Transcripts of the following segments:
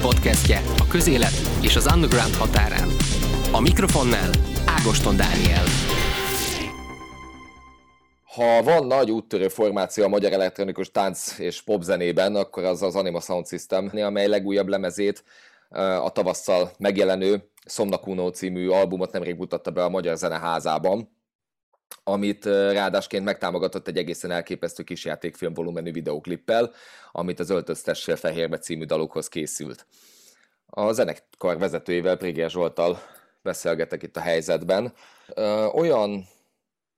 podcastje a közélet és az underground határán. A mikrofonnál Ágoston Dániel. Ha van nagy úttörő formáció a magyar elektronikus tánc és popzenében, akkor az az Anima Sound System, amely legújabb lemezét a tavasszal megjelenő Somnakuno című albumot nemrég mutatta be a Magyar Zeneházában, amit ráadásként megtámogatott egy egészen elképesztő kisjátékfilm volumenű videoklippel, amit az Öltöztessél Fehérbe című dalukhoz készült. A zenekar vezetőjével, Priger Zsoltal beszélgetek itt a helyzetben. Olyan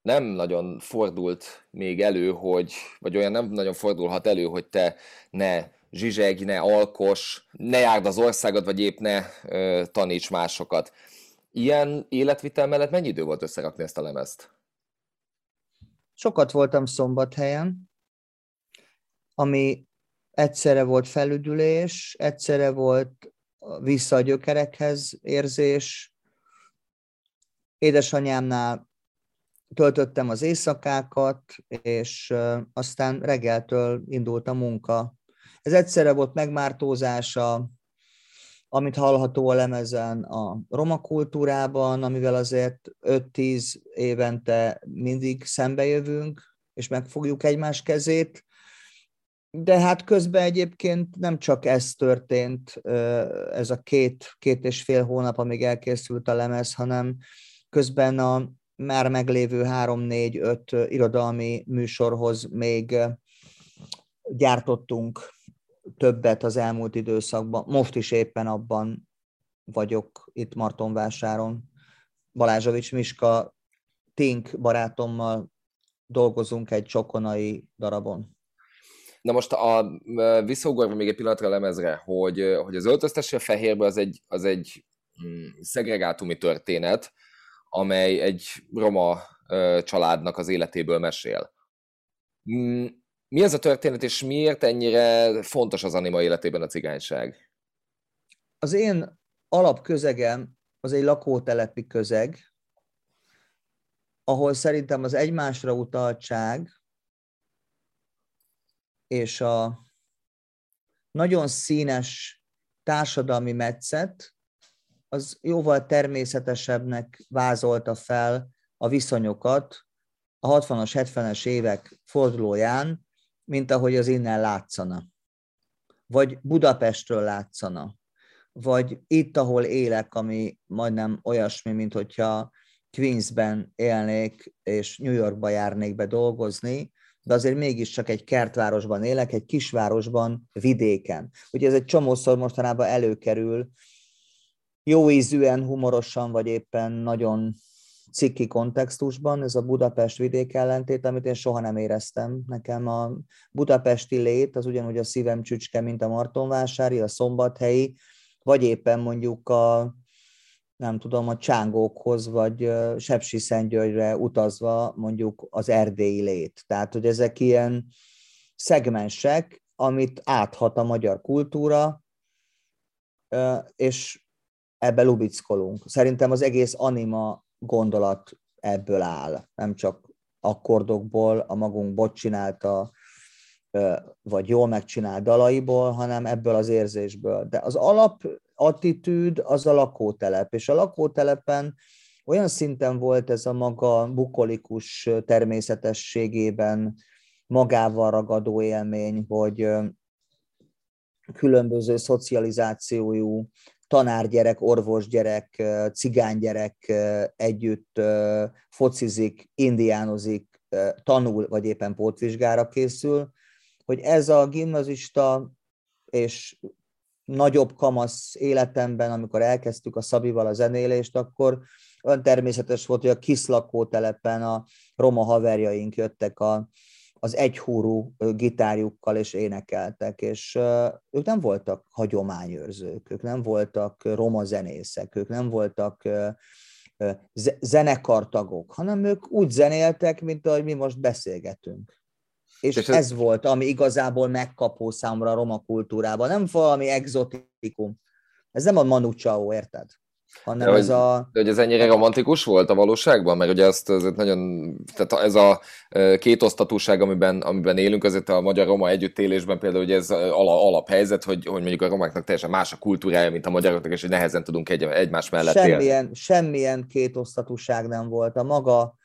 nem nagyon fordult még elő, hogy, vagy olyan nem nagyon fordulhat elő, hogy te ne zsizseg, ne alkos, ne járd az országot, vagy épp ne ö, taníts másokat. Ilyen életvitel mellett mennyi idő volt összerakni ezt a lemezt? Sokat voltam szombathelyen, ami egyszerre volt felüdülés, egyszerre volt vissza a gyökerekhez érzés. Édesanyámnál töltöttem az éjszakákat, és aztán reggeltől indult a munka. Ez egyszerre volt megmártózása, amit hallható a lemezen a roma kultúrában, amivel azért 5-10 évente mindig szembejövünk, és megfogjuk egymás kezét, de hát közben egyébként nem csak ez történt, ez a két, két és fél hónap, amíg elkészült a lemez, hanem közben a már meglévő három, négy, öt irodalmi műsorhoz még gyártottunk többet az elmúlt időszakban. Most is éppen abban vagyok itt Martonvásáron. Balázsovics Miska Tink barátommal dolgozunk egy csokonai darabon. Na most a, visszaugorva még egy pillanatra a lemezre, hogy, hogy az öltöztesse fehérbe az egy, az egy mm, szegregátumi történet, amely egy roma családnak az életéből mesél. Mi ez a történet, és miért ennyire fontos az anima életében a cigányság? Az én alapközegem az egy lakótelepi közeg, ahol szerintem az egymásra utaltság és a nagyon színes társadalmi metszet, az jóval természetesebbnek vázolta fel a viszonyokat a 60-as, 70-es évek fordulóján, mint ahogy az innen látszana. Vagy Budapestről látszana. Vagy itt, ahol élek, ami majdnem olyasmi, mint hogyha Queensben élnék, és New Yorkba járnék be dolgozni, de azért mégiscsak egy kertvárosban élek, egy kisvárosban, vidéken. Ugye ez egy csomószor mostanában előkerül, jó ízűen, humorosan, vagy éppen nagyon cikki kontextusban, ez a Budapest vidék ellentét, amit én soha nem éreztem. Nekem a budapesti lét az ugyanúgy a szívem csücske, mint a Martonvásári, a szombathelyi, vagy éppen mondjuk a nem tudom, a csángókhoz, vagy Sepsi Szentgyörgyre utazva mondjuk az erdélyi lét. Tehát, hogy ezek ilyen szegmensek, amit áthat a magyar kultúra, és ebbe lubickolunk. Szerintem az egész anima gondolat ebből áll, nem csak akkordokból, a magunk bot csinálta, vagy jól megcsinált dalaiból, hanem ebből az érzésből. De az alap attitűd az a lakótelep, és a lakótelepen olyan szinten volt ez a maga bukolikus természetességében magával ragadó élmény, hogy különböző szocializációjú tanárgyerek, orvosgyerek, cigánygyerek együtt focizik, indiánozik, tanul, vagy éppen pótvizsgára készül, hogy ez a gimnazista és nagyobb kamasz életemben, amikor elkezdtük a Szabival a zenélést, akkor olyan természetes volt, hogy a kiszlakótelepen a roma haverjaink jöttek a, az egyhúrú gitárjukkal és énekeltek, és ők nem voltak hagyományőrzők, ők nem voltak roma zenészek, ők nem voltak zenekartagok, hanem ők úgy zenéltek, mint ahogy mi most beszélgetünk. És, ez, ez volt, ami igazából megkapó számomra a roma kultúrában, nem valami exotikum. Ez nem a Manu Chao, érted? Hanem de, ez hogy, a... De hogy ez ennyire romantikus volt a valóságban? Mert ugye ezt, ez nagyon, tehát ez a két osztatúság, amiben, amiben élünk, azért a magyar-roma együttélésben például hogy ez alaphelyzet, hogy, hogy mondjuk a romáknak teljesen más a kultúrája, mint a magyaroknak, és hogy nehezen tudunk egy, egymás mellett semmilyen, élni. Semmilyen két osztatúság nem volt. A maga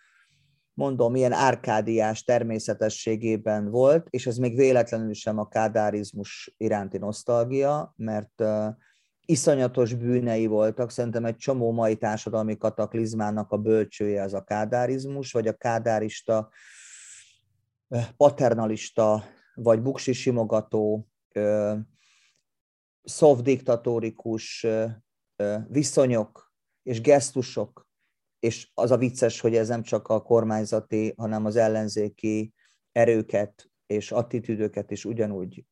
mondom, ilyen árkádiás természetességében volt, és ez még véletlenül sem a kádárizmus iránti nosztalgia, mert uh, iszonyatos bűnei voltak, szerintem egy csomó mai társadalmi kataklizmának a bölcsője az a kádárizmus, vagy a kádárista, paternalista, vagy buksi simogató, szovdiktatórikus viszonyok és gesztusok, és az a vicces, hogy ez nem csak a kormányzati, hanem az ellenzéki erőket és attitűdöket is ugyanúgy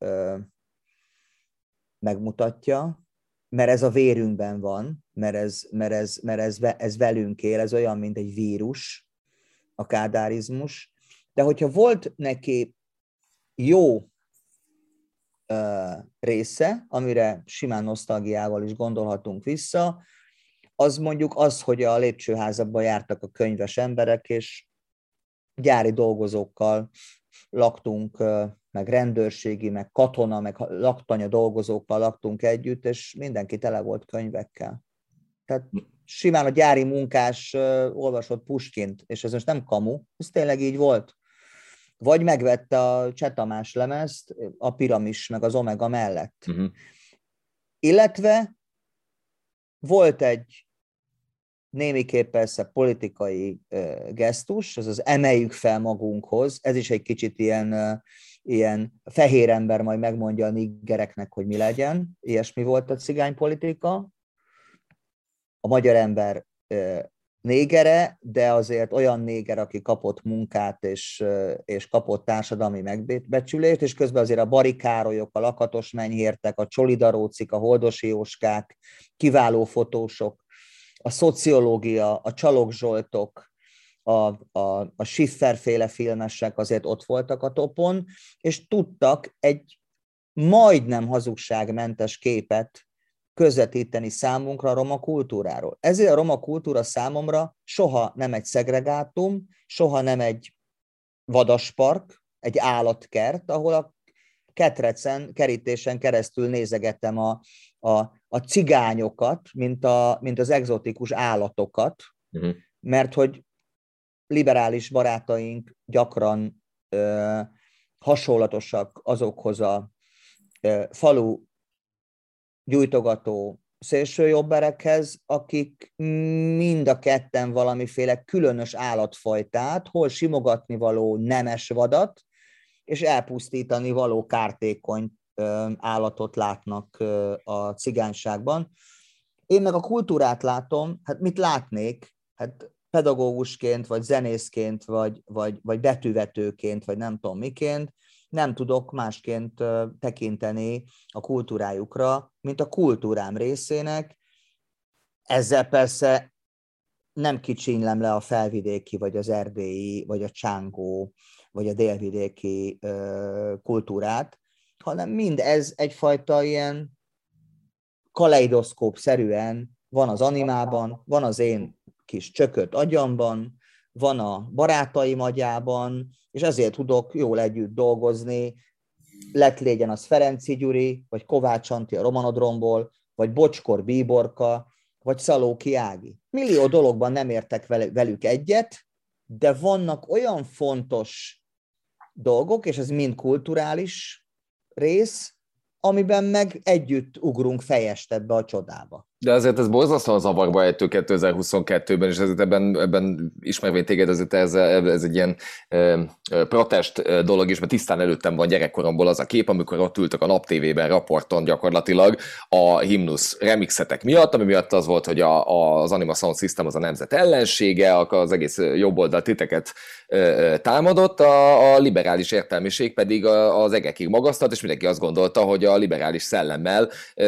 megmutatja, mert ez a vérünkben van, mert ez, mert ez, mert ez, ez velünk él, ez olyan, mint egy vírus, a kádárizmus. De hogyha volt neki jó uh, része, amire simán nosztalgiával is gondolhatunk vissza, az mondjuk az, hogy a lépcsőházakban jártak a könyves emberek, és gyári dolgozókkal laktunk meg rendőrségi, meg katona, meg laktanya dolgozókkal laktunk együtt, és mindenki tele volt könyvekkel. Tehát simán a gyári munkás olvasott Puskint, és ez most nem kamu, ez tényleg így volt. Vagy megvette a Csetamás lemezt, a piramis, meg az Omega mellett. Uh-huh. Illetve volt egy némiképp persze politikai gesztus, az az emeljük fel magunkhoz, ez is egy kicsit ilyen, ilyen fehér ember majd megmondja a niggereknek, hogy mi legyen, ilyesmi volt a cigánypolitika. A magyar ember négere, de azért olyan néger, aki kapott munkát és, és kapott társadalmi megbecsülést, és közben azért a barikárolyok, a lakatos menyhértek, a csolidarócik, a holdosi jóskák, kiváló fotósok, a szociológia, a Csalog Zsoltok, a, a, a Schiffer-féle filmesek azért ott voltak a topon, és tudtak egy majdnem hazugságmentes képet közvetíteni számunkra a roma kultúráról. Ezért a roma kultúra számomra soha nem egy szegregátum, soha nem egy vadaspark, egy állatkert, ahol a ketrecen, kerítésen keresztül nézegettem a, a, a cigányokat, mint, a, mint az egzotikus állatokat, uh-huh. mert hogy liberális barátaink gyakran ö, hasonlatosak azokhoz a ö, falu gyújtogató szélsőjobberekhez, akik mind a ketten valamiféle különös állatfajtát, hol simogatni való nemes vadat, és elpusztítani való kártékony állatot látnak a cigányságban. Én meg a kultúrát látom, hát mit látnék? Hát pedagógusként, vagy zenészként, vagy, vagy, vagy betűvetőként, vagy nem tudom miként, nem tudok másként tekinteni a kultúrájukra, mint a kultúrám részének. Ezzel persze nem kicsinylem le a felvidéki, vagy az erdélyi, vagy a csángó, vagy a délvidéki kultúrát, hanem mind ez egyfajta ilyen kaleidoszkóp-szerűen van az animában, van az én kis csökött agyamban, van a barátaim agyában, és ezért tudok jól együtt dolgozni, lett légyen az Ferenci Gyuri, vagy Kovács Anti a Romanodromból, vagy Bocskor Bíborka, vagy Szalóki Ági. Millió dologban nem értek velük egyet, de vannak olyan fontos dolgok, és ez mind kulturális rész, amiben meg együtt ugrunk fejestetbe a csodába. De azért ez borzasztóan zavarba ejtő 2022-ben, és ezért ebben, ebben ismervén téged, ezért ez, ez egy ilyen e, protest dolog is, mert tisztán előttem van gyerekkoromból az a kép, amikor ott ültek a Nap TV-ben raporton gyakorlatilag a himnusz remixetek miatt, ami miatt az volt, hogy a, a, az Anima Sound System az a nemzet ellensége, az egész jobboldal titeket e, támadott, a, a liberális értelmiség pedig az egekig magasztat, és mindenki azt gondolta, hogy a liberális szellemmel e,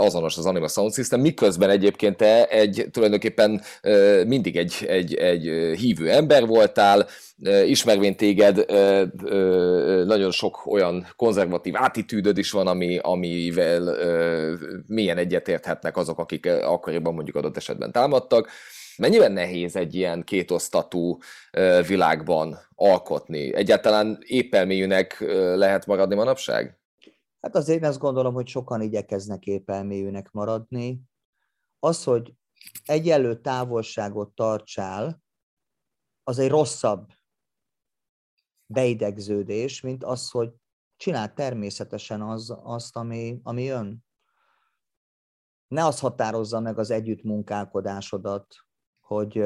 azonos az Anima Sound System, miközben egyébként te egy tulajdonképpen mindig egy, egy, egy hívő ember voltál, ismervén téged, nagyon sok olyan konzervatív attitűdöd is van, ami, amivel milyen egyetérthetnek azok, akik akkoriban mondjuk adott esetben támadtak. Mennyiben nehéz egy ilyen kétosztatú világban alkotni? Egyáltalán épelméjűnek lehet maradni manapság? Hát azért én azt gondolom, hogy sokan igyekeznek épelméjűnek maradni. Az, hogy egyenlő távolságot tartsál, az egy rosszabb beidegződés, mint az, hogy csinál természetesen az, azt, ami, ami jön. Ne az határozza meg az együttmunkálkodásodat, hogy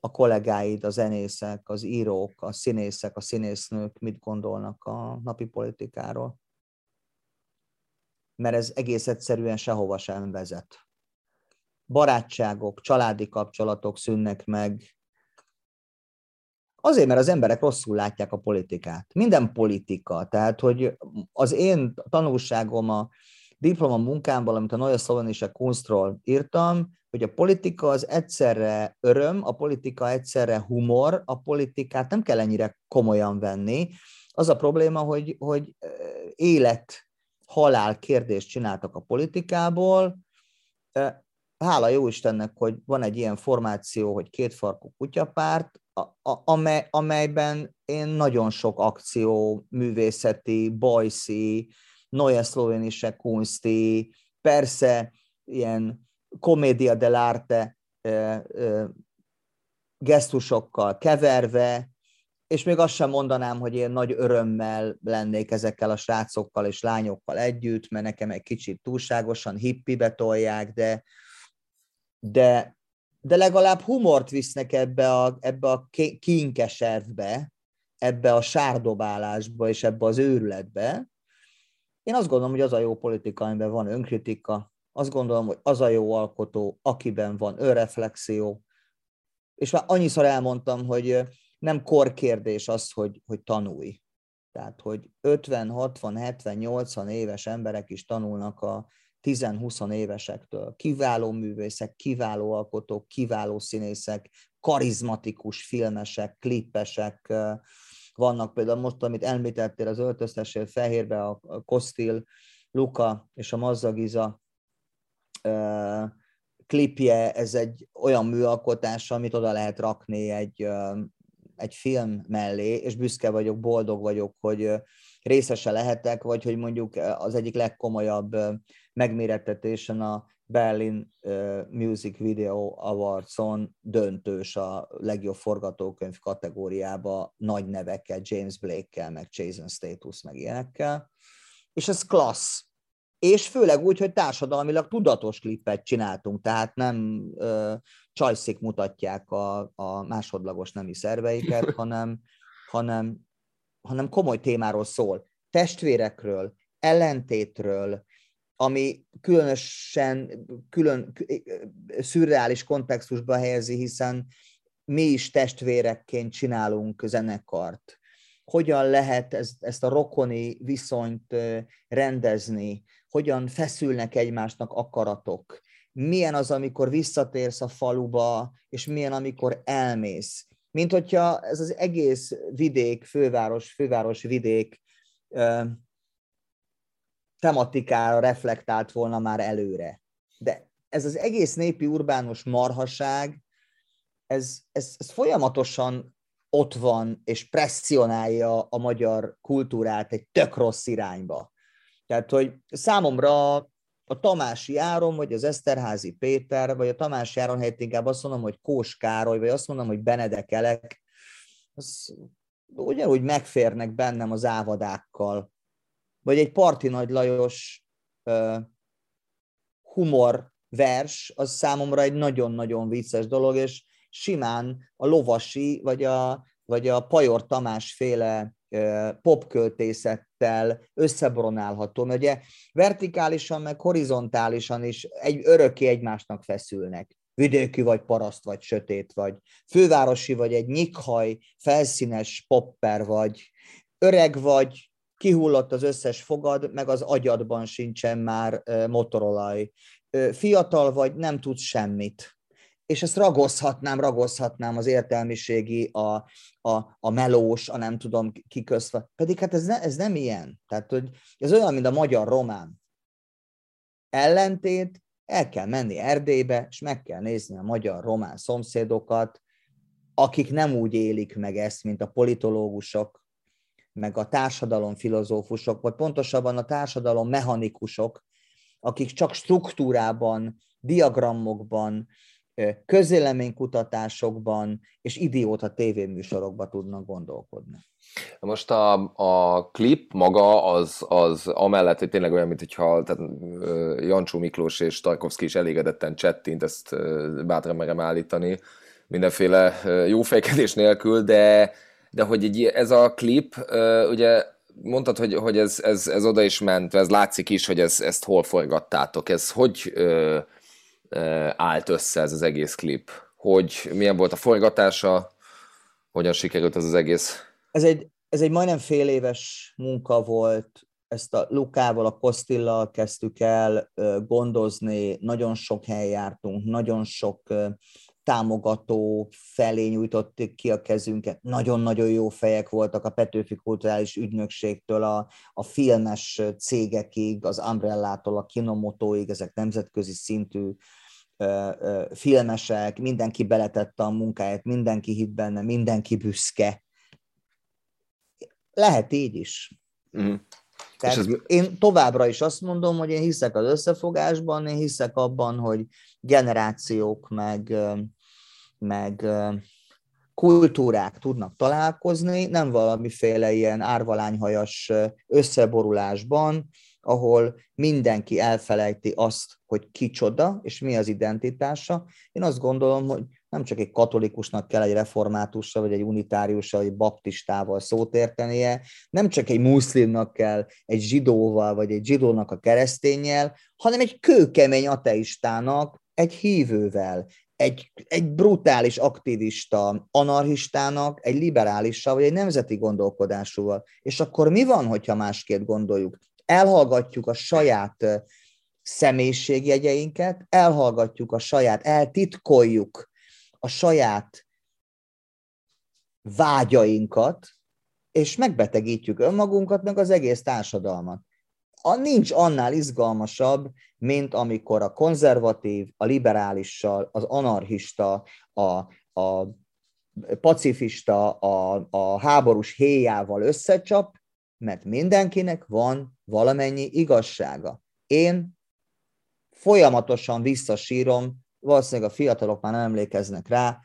a kollégáid, a zenészek, az írók, a színészek, a színésznők mit gondolnak a napi politikáról. Mert ez egész egyszerűen sehova sem vezet. Barátságok, családi kapcsolatok szűnnek meg, Azért, mert az emberek rosszul látják a politikát. Minden politika. Tehát, hogy az én tanulságom a diploma munkámból, amit a Neue Slowenische Kunstról írtam, hogy a politika az egyszerre öröm, a politika egyszerre humor, a politikát nem kell ennyire komolyan venni. Az a probléma, hogy, hogy élet, halál kérdést csináltak a politikából. Hála jó Istennek, hogy van egy ilyen formáció, hogy kétfarkú kutyapárt, amely, amelyben én nagyon sok akció, művészeti, bajszi, Neue Slowenische Kunsti, persze ilyen komédia dell'arte gesztusokkal keverve, és még azt sem mondanám, hogy én nagy örömmel lennék ezekkel a srácokkal és lányokkal együtt, mert nekem egy kicsit túlságosan hippibe tolják, de, de, de legalább humort visznek ebbe a, ebbe a kinkeservbe, ebbe a sárdobálásba és ebbe az őrületbe. Én azt gondolom, hogy az a jó politika, amiben van önkritika, azt gondolom, hogy az a jó alkotó, akiben van önreflexió, és már annyiszor elmondtam, hogy nem korkérdés az, hogy, hogy tanulj. Tehát, hogy 50, 60, 70, 80 éves emberek is tanulnak a 10-20 évesektől. Kiváló művészek, kiváló alkotók, kiváló színészek, karizmatikus filmesek, klippesek vannak. Például most, amit említettél, az öltöztesél fehérbe, a Kostil, Luka és a Mazzagiza klipje, ez egy olyan műalkotás, amit oda lehet rakni egy, egy film mellé, és büszke vagyok, boldog vagyok, hogy részese lehetek, vagy hogy mondjuk az egyik legkomolyabb megmérettetésen a Berlin Music Video Awards-on döntős a legjobb forgatókönyv kategóriába nagy nevekkel, James Blake-kel, meg Jason Status, meg ilyenekkel. És ez klassz. És főleg úgy, hogy társadalmilag tudatos klippet csináltunk, tehát nem ö, csajszik mutatják a, a másodlagos nemi szerveiket, hanem, hanem, hanem komoly témáról szól. Testvérekről, ellentétről, ami különösen külön, szürreális kontextusba helyezi, hiszen mi is testvérekként csinálunk zenekart. Hogyan lehet ezt, ezt a rokoni viszonyt rendezni, hogyan feszülnek egymásnak akaratok, milyen az, amikor visszatérsz a faluba, és milyen, amikor elmész. Mint hogyha ez az egész vidék, főváros, főváros vidék tematikára reflektált volna már előre. De ez az egész népi urbánus marhaság, ez, ez, ez folyamatosan ott van, és presszionálja a magyar kultúrát egy tök rossz irányba. Tehát, hogy számomra a Tamási Áron, vagy az Eszterházi Péter, vagy a Tamási Áron helyett inkább azt mondom, hogy Kós Károly, vagy azt mondom, hogy Benedek Elek, az ugyanúgy megférnek bennem az ávadákkal, vagy egy Parti Nagy Lajos uh, humor vers, az számomra egy nagyon-nagyon vicces dolog, és simán a lovasi, vagy a, vagy a Pajor Tamás féle popköltészettel összebronálható, mert ugye vertikálisan, meg horizontálisan is egy, örökké egymásnak feszülnek. Vidéki vagy paraszt, vagy sötét vagy. Fővárosi vagy egy nyikhaj, felszínes popper vagy. Öreg vagy, kihullott az összes fogad, meg az agyadban sincsen már motorolaj. fiatal vagy, nem tudsz semmit. És ezt ragozhatnám, ragozhatnám az értelmiségi, a, a, a melós, a nem tudom kiközve. Pedig hát ez, ne, ez nem ilyen. Tehát, hogy ez olyan, mint a magyar román. Ellentét, el kell menni Erdélybe, és meg kell nézni a magyar-román szomszédokat, akik nem úgy élik meg ezt, mint a politológusok, meg a társadalom filozófusok, vagy pontosabban a társadalom mechanikusok, akik csak struktúrában, diagramokban, közéleménykutatásokban és idióta tévéműsorokban tudnak gondolkodni. Most a, a klip maga az, az amellett, hogy tényleg olyan, mint hogyha tehát, Jancsó Miklós és Tarkovszki is elégedetten csettint, ezt bátran merem állítani, mindenféle jófejkedés nélkül, de, de hogy egy, ez a klip, ugye mondtad, hogy, hogy ez, ez, ez oda is ment, ez látszik is, hogy ez, ezt hol forgattátok. Ez hogy ö, ö, állt össze ez az egész klip? Hogy milyen volt a forgatása? Hogyan sikerült ez az egész? Ez egy, ez egy majdnem fél éves munka volt, ezt a Lukával, a Kostillal kezdtük el gondozni, nagyon sok helyen jártunk, nagyon sok támogató felé nyújtotték ki a kezünket. Nagyon-nagyon jó fejek voltak a Petőfi Kulturális Ügynökségtől, a, a filmes cégekig, az Umbrellától, a Kinomotóig, ezek nemzetközi szintű ö, ö, filmesek, mindenki beletette a munkáját, mindenki hitt benne, mindenki büszke. Lehet így is. Mm. Tehát ez... én továbbra is azt mondom, hogy én hiszek az összefogásban, én hiszek abban, hogy generációk meg, meg kultúrák tudnak találkozni, nem valamiféle ilyen árvalányhajas összeborulásban, ahol mindenki elfelejti azt, hogy kicsoda, és mi az identitása. Én azt gondolom, hogy nem csak egy katolikusnak kell egy reformátussal, vagy egy unitáriussal, vagy egy baptistával szót értenie, nem csak egy muszlimnak kell egy zsidóval, vagy egy zsidónak a keresztényel, hanem egy kőkemény ateistának, egy hívővel, egy, egy brutális aktivista anarchistának, egy liberálissal, vagy egy nemzeti gondolkodásúval. És akkor mi van, hogyha másképp gondoljuk? Elhallgatjuk a saját személyiségjegyeinket, elhallgatjuk a saját, eltitkoljuk a saját vágyainkat, és megbetegítjük önmagunkat, meg az egész társadalmat. A, nincs annál izgalmasabb, mint amikor a konzervatív, a liberálissal, az anarchista, a, a pacifista, a, a háborús héjával összecsap, mert mindenkinek van valamennyi igazsága. Én folyamatosan visszasírom valószínűleg a fiatalok már nem emlékeznek rá,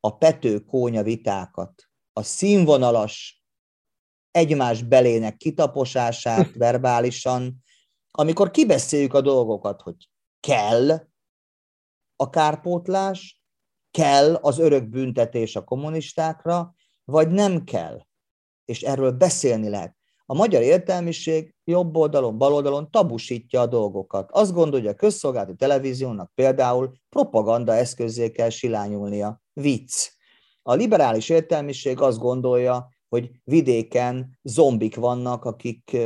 a pető-kónya vitákat, a színvonalas egymás belének kitaposását verbálisan, amikor kibeszéljük a dolgokat, hogy kell a kárpótlás, kell az örök büntetés a kommunistákra, vagy nem kell. És erről beszélni lehet. A magyar értelmiség jobb oldalon, bal oldalon tabusítja a dolgokat. Azt gondolja, hogy a közszolgálati televíziónak például propaganda eszközé kell silányulnia. Vicc. A liberális értelmiség azt gondolja, hogy vidéken zombik vannak, akik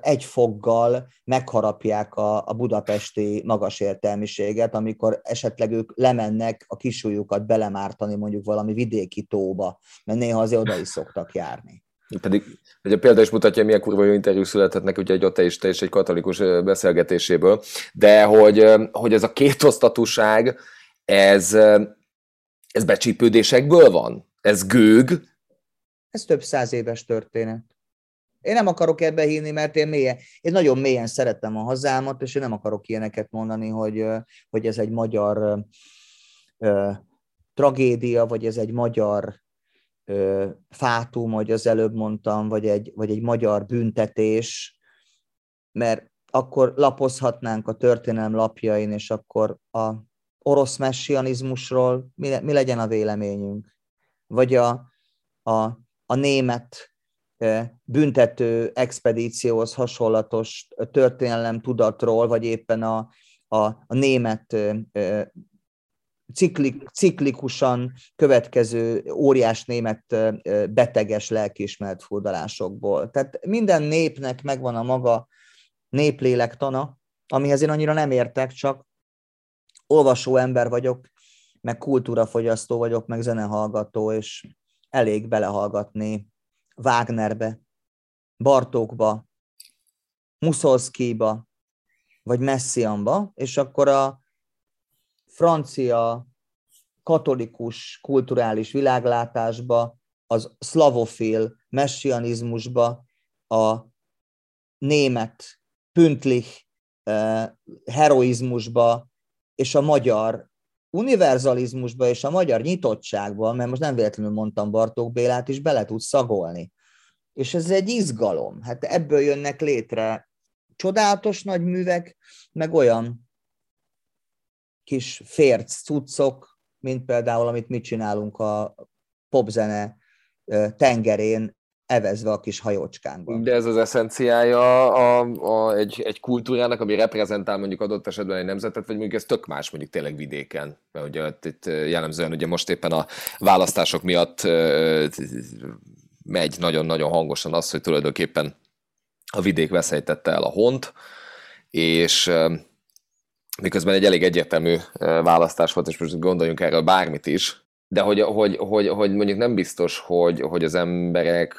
egy foggal megharapják a, a budapesti magas értelmiséget, amikor esetleg ők lemennek a kisújukat belemártani mondjuk valami vidéki tóba, mert néha azért oda is szoktak járni. Pedig a példa is mutatja, milyen kurva jó interjú született neki, ugye egy ateista és egy katolikus beszélgetéséből, de hogy, hogy ez a kétosztatúság, ez, ez becsípődésekből van? Ez gőg? Ez több száz éves történet. Én nem akarok ebbe hinni, mert én, mélyen, én nagyon mélyen szeretem a hazámat, és én nem akarok ilyeneket mondani, hogy, hogy ez egy magyar ö, tragédia, vagy ez egy magyar fátum, hogy az előbb mondtam, vagy egy, vagy egy magyar büntetés, mert akkor lapozhatnánk a történelem lapjain, és akkor a orosz messianizmusról mi, mi legyen a véleményünk? Vagy a, a, a német büntető expedícióhoz hasonlatos történelem tudatról, vagy éppen a, a, a német ciklik, ciklikusan következő óriás német beteges lelkiismert fordulásokból. Tehát minden népnek megvan a maga néplélektana, amihez én annyira nem értek, csak olvasó ember vagyok, meg kultúrafogyasztó vagyok, meg zenehallgató, és elég belehallgatni Wagnerbe, Bartókba, Muszolszkiba, vagy Messianba, és akkor a francia katolikus kulturális világlátásba, az szlavofil messianizmusba, a német püntlich heroizmusba, és a magyar univerzalizmusba és a magyar nyitottságba, mert most nem véletlenül mondtam Bartók Bélát is, bele tud szagolni. És ez egy izgalom. Hát ebből jönnek létre csodálatos nagy művek, meg olyan kis férc cuccok, mint például, amit mi csinálunk a popzene tengerén, evezve a kis hajócskánkban. De ez az eszenciája a, a, egy, egy kultúrának, ami reprezentál mondjuk adott esetben egy nemzetet, vagy mondjuk ez tök más mondjuk tényleg vidéken. Mert ugye itt jellemzően ugye most éppen a választások miatt megy nagyon-nagyon hangosan az, hogy tulajdonképpen a vidék veszélytette el a hont, és miközben egy elég egyértelmű választás volt, és most gondoljunk erről bármit is, de hogy, hogy, hogy, hogy mondjuk nem biztos, hogy, hogy az emberek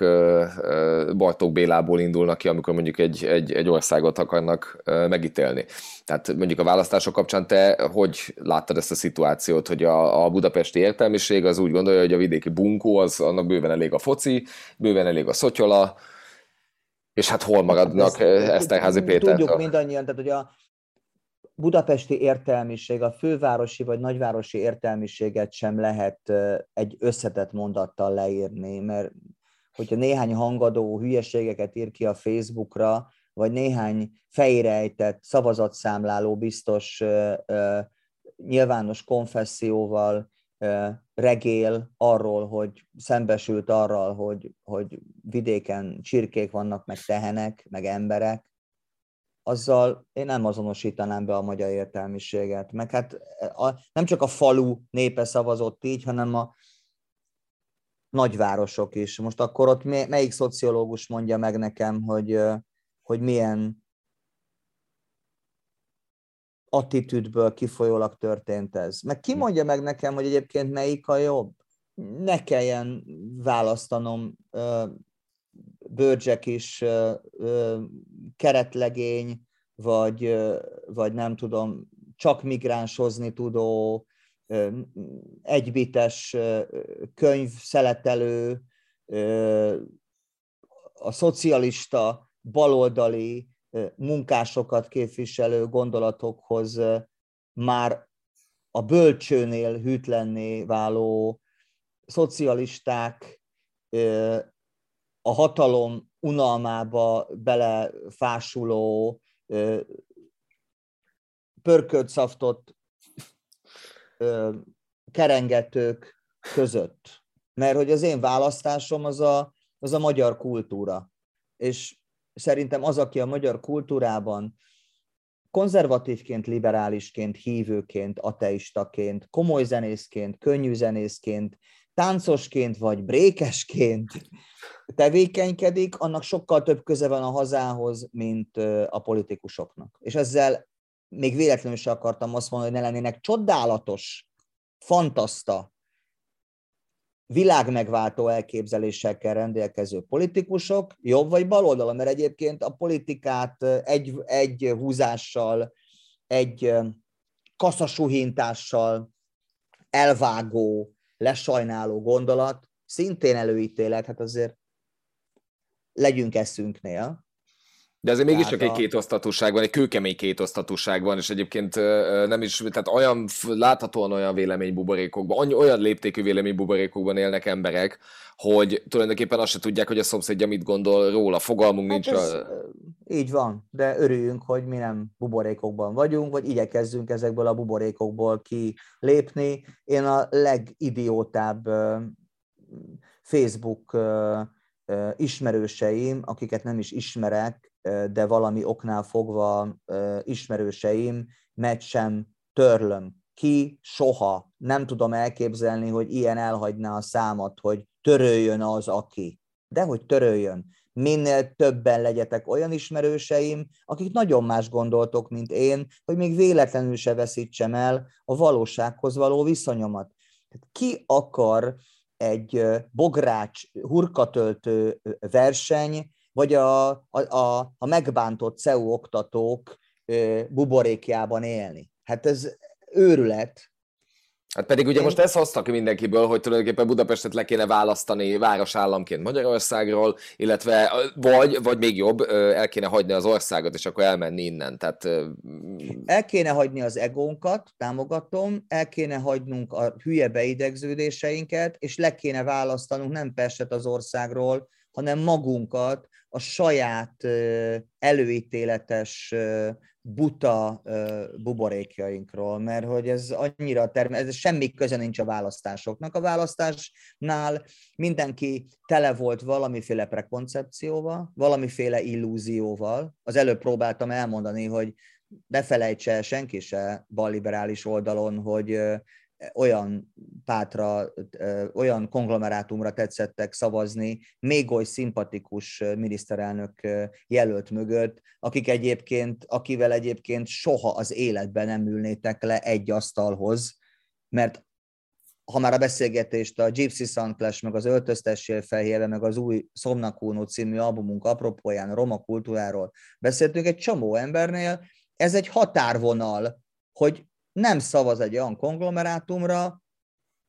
Bartók Bélából indulnak ki, amikor mondjuk egy, egy, egy országot akarnak megítélni. Tehát mondjuk a választások kapcsán te hogy láttad ezt a szituációt, hogy a, a budapesti értelmiség az úgy gondolja, hogy a vidéki bunkó, az annak bőven elég a foci, bőven elég a szotyola, és hát hol maradnak hát Eszterházi Péter? Tudjuk mindannyian, tehát hogy a, budapesti értelmiség, a fővárosi vagy nagyvárosi értelmiséget sem lehet egy összetett mondattal leírni, mert hogyha néhány hangadó hülyeségeket ír ki a Facebookra, vagy néhány fejrejtett szavazatszámláló biztos nyilvános konfesszióval regél arról, hogy szembesült arral, hogy, hogy vidéken csirkék vannak, meg tehenek, meg emberek, azzal én nem azonosítanám be a magyar értelmiséget. Meg hát a, nem csak a falu népe szavazott így, hanem a nagyvárosok is. Most akkor ott melyik szociológus mondja meg nekem, hogy, hogy milyen attitűdből kifolyólag történt ez. Meg ki mondja meg nekem, hogy egyébként melyik a jobb? Ne kelljen választanom Bőrcsek is keretlegény, vagy, vagy nem tudom, csak migránshozni tudó, egybites könyvszeletelő, a szocialista, baloldali munkásokat képviselő gondolatokhoz már a bölcsőnél hűtlenné váló szocialisták a hatalom unalmába belefásuló, pörkölt szaftot kerengetők között. Mert hogy az én választásom az a, az a magyar kultúra. És szerintem az, aki a magyar kultúrában konzervatívként, liberálisként, hívőként, ateistaként, komoly zenészként, könnyű zenészként, táncosként vagy brékesként tevékenykedik, annak sokkal több köze van a hazához, mint a politikusoknak. És ezzel még véletlenül sem akartam azt mondani, hogy ne lennének csodálatos, fantaszta, világmegváltó elképzelésekkel rendelkező politikusok, jobb vagy bal oldalon, mert egyébként a politikát egy, egy húzással, egy kaszasuhintással elvágó, lesajnáló gondolat, szintén előítélet, hát azért legyünk eszünknél. De azért mégiscsak egy kétosztatúság van, egy kőkemény kétosztatúság van, és egyébként nem is, tehát olyan, láthatóan olyan véleménybuborékokban, olyan léptékű véleménybuborékokban élnek emberek, hogy tulajdonképpen azt se tudják, hogy a szomszédja mit gondol róla, fogalmunk hát nincs. Ez, a... Így van, de örüljünk, hogy mi nem buborékokban vagyunk, vagy igyekezzünk ezekből a buborékokból kilépni. Én a legidiótább Facebook ismerőseim, akiket nem is ismerek, de valami oknál fogva ismerőseim, mert sem törlöm ki soha. Nem tudom elképzelni, hogy ilyen elhagyná a számat, hogy töröljön az, aki. De hogy töröljön. minél többen legyetek olyan ismerőseim, akik nagyon más gondoltok, mint én, hogy még véletlenül se veszítsem el a valósághoz való viszonyomat. Ki akar egy bogrács hurkatöltő verseny, vagy a, a, a, a megbántott CEU oktatók buborékjában élni. Hát ez őrület, Hát pedig ugye most ezt hoztak mindenkiből, hogy tulajdonképpen Budapestet le kéne választani városállamként Magyarországról, illetve vagy, vagy még jobb, el kéne hagyni az országot, és akkor elmenni innen. Tehát... El kéne hagyni az egónkat, támogatom, el kéne hagynunk a hülye beidegződéseinket, és le kéne választanunk nem Pestet az országról, hanem magunkat, a saját előítéletes buta buborékjainkról, mert hogy ez annyira termé, ez semmi köze nincs a választásoknak. A választásnál mindenki tele volt valamiféle prekoncepcióval, valamiféle illúzióval. Az előbb próbáltam elmondani, hogy ne felejtse senki se balliberális oldalon, hogy olyan pátra, olyan konglomerátumra tetszettek szavazni, még oly szimpatikus miniszterelnök jelölt mögött, akik egyébként, akivel egyébként soha az életben nem ülnétek le egy asztalhoz, mert ha már a beszélgetést a Gypsy Soundclash, meg az Öltöztessél felhélve, meg az új Szomnakúnó című albumunk apropóján a roma kultúráról beszéltünk, egy csomó embernél ez egy határvonal, hogy nem szavaz egy olyan konglomerátumra,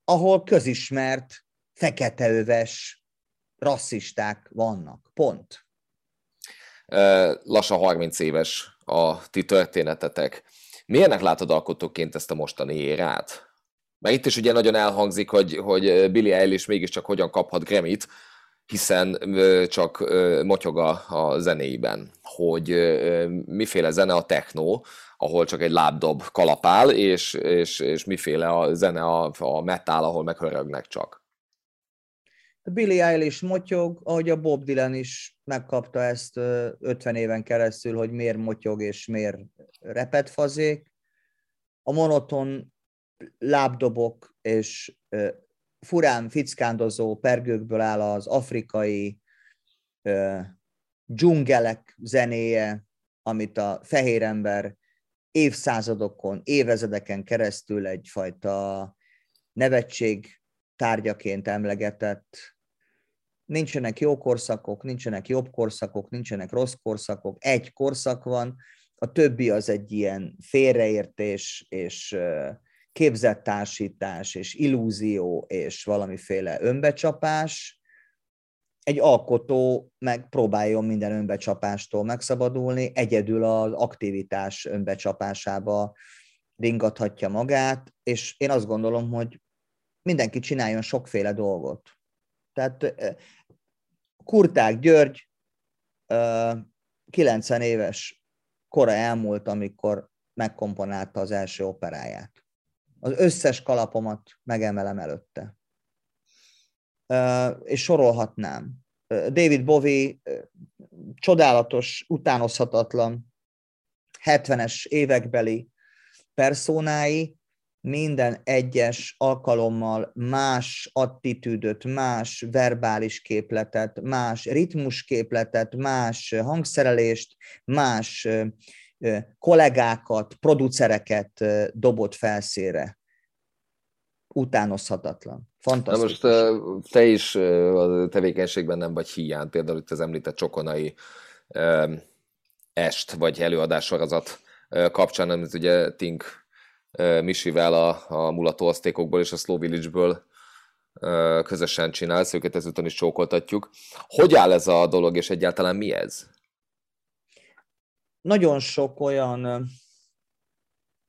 ahol közismert, feketeöves rasszisták vannak. Pont. Lassan 30 éves a ti történetetek. Miérnek látod alkotóként ezt a mostani érát? Mert itt is ugye nagyon elhangzik, hogy, hogy Billy Eilish mégiscsak hogyan kaphat Grammy-t, hiszen csak motyog a, a zenéiben, hogy miféle zene a techno, ahol csak egy lábdob kalapál, és, és, és miféle a zene a, a metal, ahol meghörögnek csak. Billy Eilish motyog, ahogy a Bob Dylan is megkapta ezt 50 éven keresztül, hogy miért motyog és miért repet fazék. A monoton lábdobok és furán fickándozó pergőkből áll az afrikai dzsungelek zenéje, amit a fehér ember évszázadokon, évezredeken keresztül egyfajta nevetség tárgyaként emlegetett. Nincsenek jó korszakok, nincsenek jobb korszakok, nincsenek rossz korszakok, egy korszak van, a többi az egy ilyen félreértés és képzett társítás és illúzió és valamiféle önbecsapás, egy alkotó meg próbáljon minden önbecsapástól megszabadulni, egyedül az aktivitás önbecsapásába ringathatja magát, és én azt gondolom, hogy mindenki csináljon sokféle dolgot. Tehát Kurták György 90 éves kora elmúlt, amikor megkomponálta az első operáját. Az összes kalapomat megemelem előtte és sorolhatnám. David Bowie csodálatos, utánozhatatlan 70-es évekbeli personái, minden egyes alkalommal más attitűdöt, más verbális képletet, más ritmusképletet, más hangszerelést, más kollégákat, producereket dobott felszére. Utánozhatatlan. Fantasztikus. Na most te is a tevékenységben nem vagy hiány, például itt az említett csokonai est, vagy előadássorozat kapcsán, amit ugye Tink Misivel a, a mulatóasztékokból és a Slow Village-ből közösen csinálsz, őket ezúton is csókoltatjuk. Hogy áll ez a dolog, és egyáltalán mi ez? Nagyon sok olyan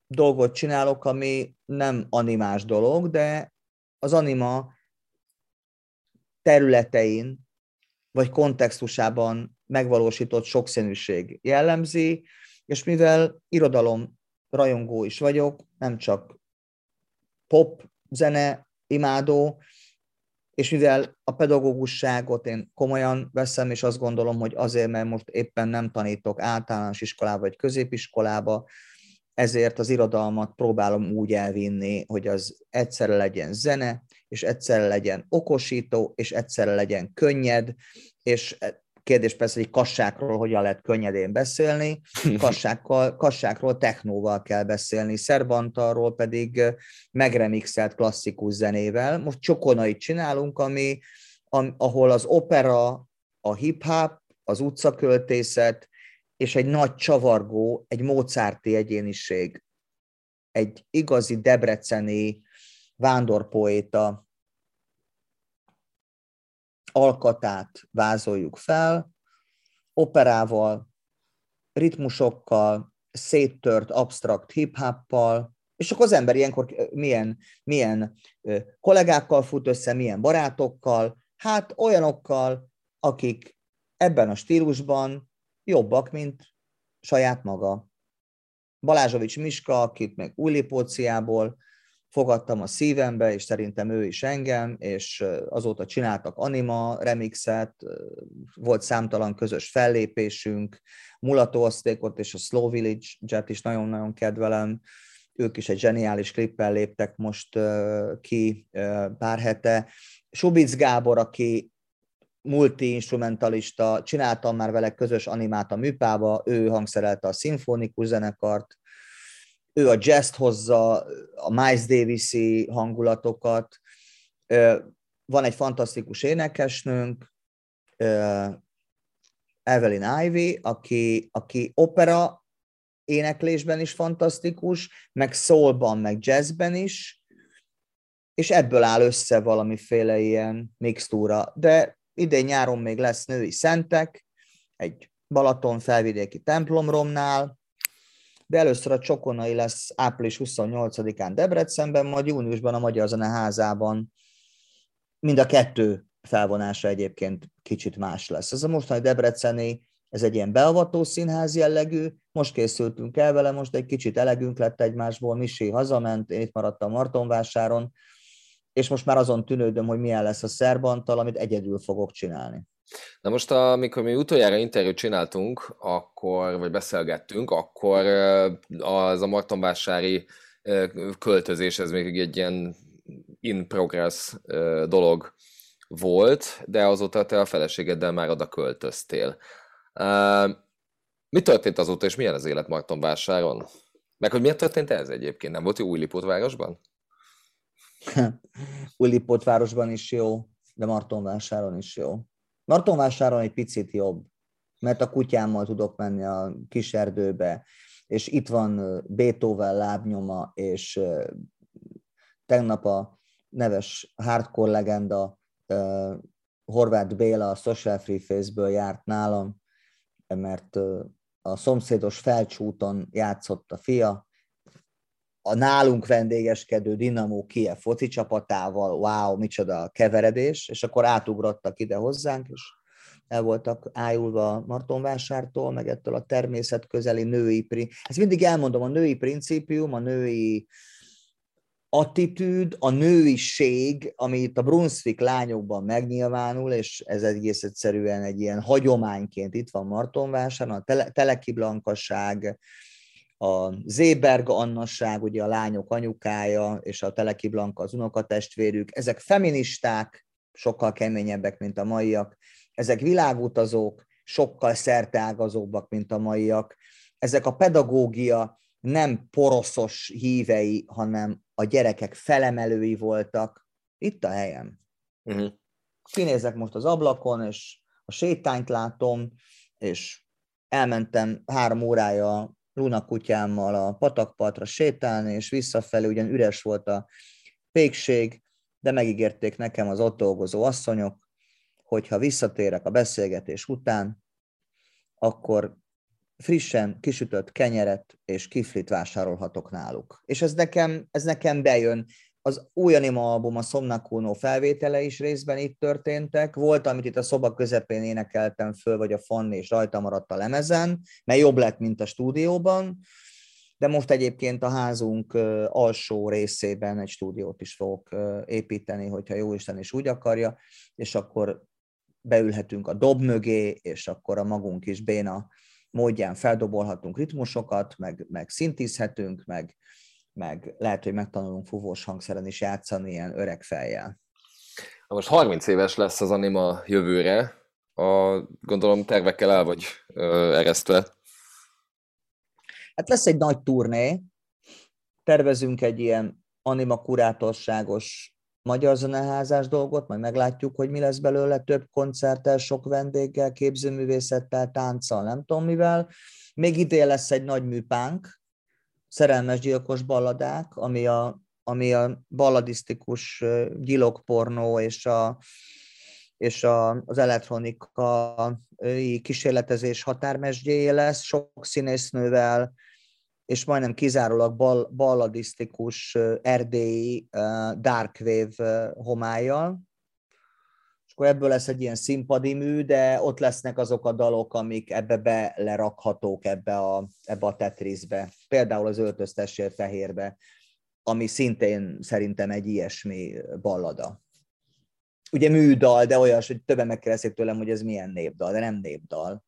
dolgot csinálok, ami nem animás dolog, de az anima területein vagy kontextusában megvalósított sokszínűség jellemzi, és mivel irodalom rajongó is vagyok, nem csak pop zene imádó, és mivel a pedagógusságot én komolyan veszem, és azt gondolom, hogy azért, mert most éppen nem tanítok általános iskolába vagy középiskolába, ezért az irodalmat próbálom úgy elvinni, hogy az egyszerre legyen zene, és egyszerre legyen okosító, és egyszerre legyen könnyed, és Kérdés persze, hogy kassákról hogyan lehet könnyedén beszélni, kassákkal, kassákról technóval kell beszélni, szerbantalról pedig megremixelt klasszikus zenével. Most csokonait csinálunk, ami, ahol az opera, a hip-hop, az utcaköltészet és egy nagy csavargó, egy mozarti egyéniség, egy igazi debreceni vándorpoéta alkatát vázoljuk fel, operával, ritmusokkal, széttört, absztrakt hip-hoppal, és akkor az ember ilyenkor milyen, milyen kollégákkal fut össze, milyen barátokkal, hát olyanokkal, akik ebben a stílusban jobbak, mint saját maga. Balázsovics Miska, akit meg Újlipóciából fogadtam a szívembe, és szerintem ő is engem, és azóta csináltak anima remixet, volt számtalan közös fellépésünk, Mulató Aztékot és a Slow Village-et is nagyon-nagyon kedvelem, ők is egy zseniális klippel léptek most ki pár hete. Subic Gábor, aki multi-instrumentalista, csináltam már vele közös animát a műpába, ő hangszerelte a szimfonikus zenekart, ő a jazz hozza, a Miles davis hangulatokat, van egy fantasztikus énekesnőnk, Evelyn Ivy, aki, aki opera éneklésben is fantasztikus, meg soulban, meg jazzben is, és ebből áll össze valamiféle ilyen mixtúra. De idén nyáron még lesz női szentek, egy Balaton felvidéki templomromnál, de először a Csokonai lesz április 28-án Debrecenben, majd júniusban a Magyar Zene házában. Mind a kettő felvonása egyébként kicsit más lesz. Ez a mostani Debreceni, ez egy ilyen beavató színház jellegű, most készültünk el vele, most egy kicsit elegünk lett egymásból, Misi hazament, én itt maradtam Martonvásáron, és most már azon tűnődöm, hogy milyen lesz a szerbantal, amit egyedül fogok csinálni. Na most, amikor mi utoljára interjút csináltunk, akkor, vagy beszélgettünk, akkor az a Martonvásári költözés, ez még egy ilyen in progress dolog volt, de azóta te a feleségeddel már oda költöztél. Mi történt azóta, és milyen az élet Martonvásáron? Meg hogy miért történt ez egyébként? Nem volt jó Újlipótvárosban? Újlipótvárosban is jó, de Martonvásáron is jó. Martonvásáron egy picit jobb, mert a kutyámmal tudok menni a kis erdőbe, és itt van Beethoven lábnyoma, és tegnap a neves hardcore legenda Horváth Béla a Social Free Face-ből járt nálam, mert a szomszédos felcsúton játszott a fia, a nálunk vendégeskedő Dinamo Kiev foci csapatával, wow, micsoda keveredés, és akkor átugrottak ide hozzánk, és el voltak ájulva Martonvásártól, meg ettől a természet közeli női, ezt mindig elmondom, a női principium, a női attitűd, a nőiség, ami itt a Brunswick lányokban megnyilvánul, és ez egész egyszerűen egy ilyen hagyományként itt van Martonvásáron, a tele, telekiblankasság, a Zéberg Annasság, ugye a lányok anyukája, és a Teleki Blanka az unokatestvérük, ezek feministák, sokkal keményebbek, mint a maiak, ezek világutazók, sokkal szerteágazóbbak, mint a maiak, ezek a pedagógia nem poroszos hívei, hanem a gyerekek felemelői voltak. Itt a helyem. Uh-huh. Kinézek most az ablakon, és a sétányt látom, és elmentem három órája Luna kutyámmal a patakpartra sétálni, és visszafelé ugyan üres volt a pékség, de megígérték nekem az ott dolgozó asszonyok, hogyha visszatérek a beszélgetés után, akkor frissen kisütött kenyeret és kiflit vásárolhatok náluk. És ez nekem, ez nekem bejön az új anima album, a Somnakuno felvétele is részben itt történtek. Volt, amit itt a szoba közepén énekeltem föl, vagy a Fanni, és rajta maradt a lemezen, mert jobb lett, mint a stúdióban. De most egyébként a házunk alsó részében egy stúdiót is fogok építeni, hogyha jó Isten is úgy akarja, és akkor beülhetünk a dob mögé, és akkor a magunk is béna módján feldobolhatunk ritmusokat, meg, meg szintizhetünk, meg, meg lehet, hogy megtanulunk fúvós hangszeren is játszani ilyen öreg fejjel. Most 30 éves lesz az anima jövőre, a, gondolom tervekkel el vagy ö, eresztve. Hát lesz egy nagy turné, tervezünk egy ilyen anima kurátorságos magyar zeneházás dolgot, majd meglátjuk, hogy mi lesz belőle, több koncerttel, sok vendéggel, képzőművészettel, tánccal, nem tudom mivel. Még idén lesz egy nagy műpánk, szerelmes gyilkos balladák, ami a, ami a balladisztikus gyilokpornó és, a, és a, az elektronika kísérletezés határmesdjéje lesz, sok színésznővel, és majdnem kizárólag bal, balladisztikus erdélyi dark wave homályjal. Akkor ebből lesz egy ilyen színpadi mű, de ott lesznek azok a dalok, amik ebbe belerakhatók ebbe a, ebbe a Tetrisbe. Például az Öltöztessél Fehérbe, ami szintén szerintem egy ilyesmi ballada. Ugye műdal, de olyas, hogy többen megkérdezték tőlem, hogy ez milyen népdal, de nem népdal.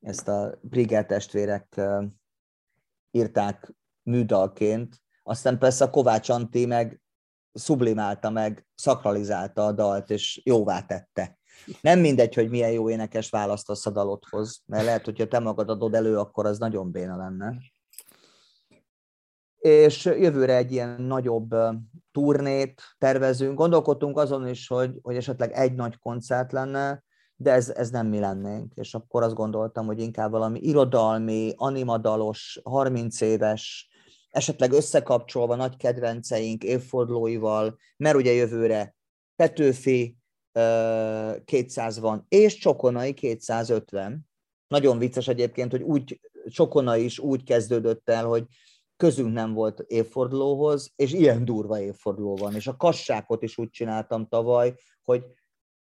Ezt a Brigel testvérek írták műdalként, aztán persze a Kovács Anti meg sublimálta meg, szakralizálta a dalt, és jóvá tette. Nem mindegy, hogy milyen jó énekes választasz a dalodhoz, mert lehet, hogyha te magad adod elő, akkor az nagyon béna lenne. És jövőre egy ilyen nagyobb turnét tervezünk. Gondolkodtunk azon is, hogy, hogy esetleg egy nagy koncert lenne, de ez, ez nem mi lennénk. És akkor azt gondoltam, hogy inkább valami irodalmi, animadalos, 30 éves, esetleg összekapcsolva nagy kedvenceink évfordulóival, mert ugye jövőre Petőfi 200 van, és Csokonai 250. Nagyon vicces egyébként, hogy úgy Csokonai is úgy kezdődött el, hogy közünk nem volt évfordulóhoz, és ilyen durva évforduló van. És a kassákot is úgy csináltam tavaly, hogy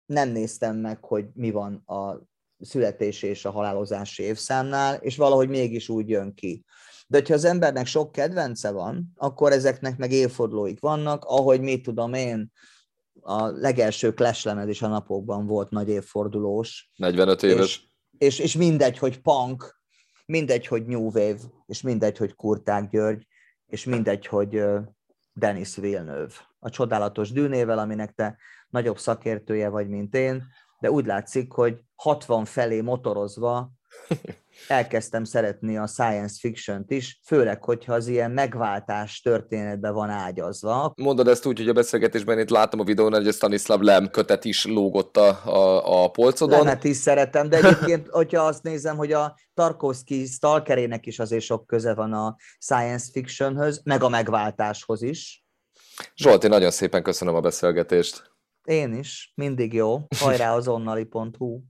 nem néztem meg, hogy mi van a születési és a halálozási évszámnál, és valahogy mégis úgy jön ki. De hogyha az embernek sok kedvence van, akkor ezeknek meg évfordulóik vannak, ahogy mit tudom én, a legelső Clash lemez is a napokban volt nagy évfordulós. 45 éves. És, és, és mindegy, hogy punk, mindegy, hogy New Wave, és mindegy, hogy Kurták György, és mindegy, hogy Denis Villeneuve. A csodálatos dűnével, aminek te nagyobb szakértője vagy, mint én, de úgy látszik, hogy 60 felé motorozva elkezdtem szeretni a science fiction-t is, főleg, hogyha az ilyen megváltás történetben van ágyazva. Mondod ezt úgy, hogy a beszélgetésben itt látom a videón, hogy a Stanislav Lem kötet is lógott a, a, a polcodon. Lemet is szeretem, de egyébként, hogyha azt nézem, hogy a Tarkovsky stalkerének is azért sok köze van a science fictionhöz, meg a megváltáshoz is. Zsolti, nagyon szépen köszönöm a beszélgetést. Én is, mindig jó. Hajrá azonnali.hu.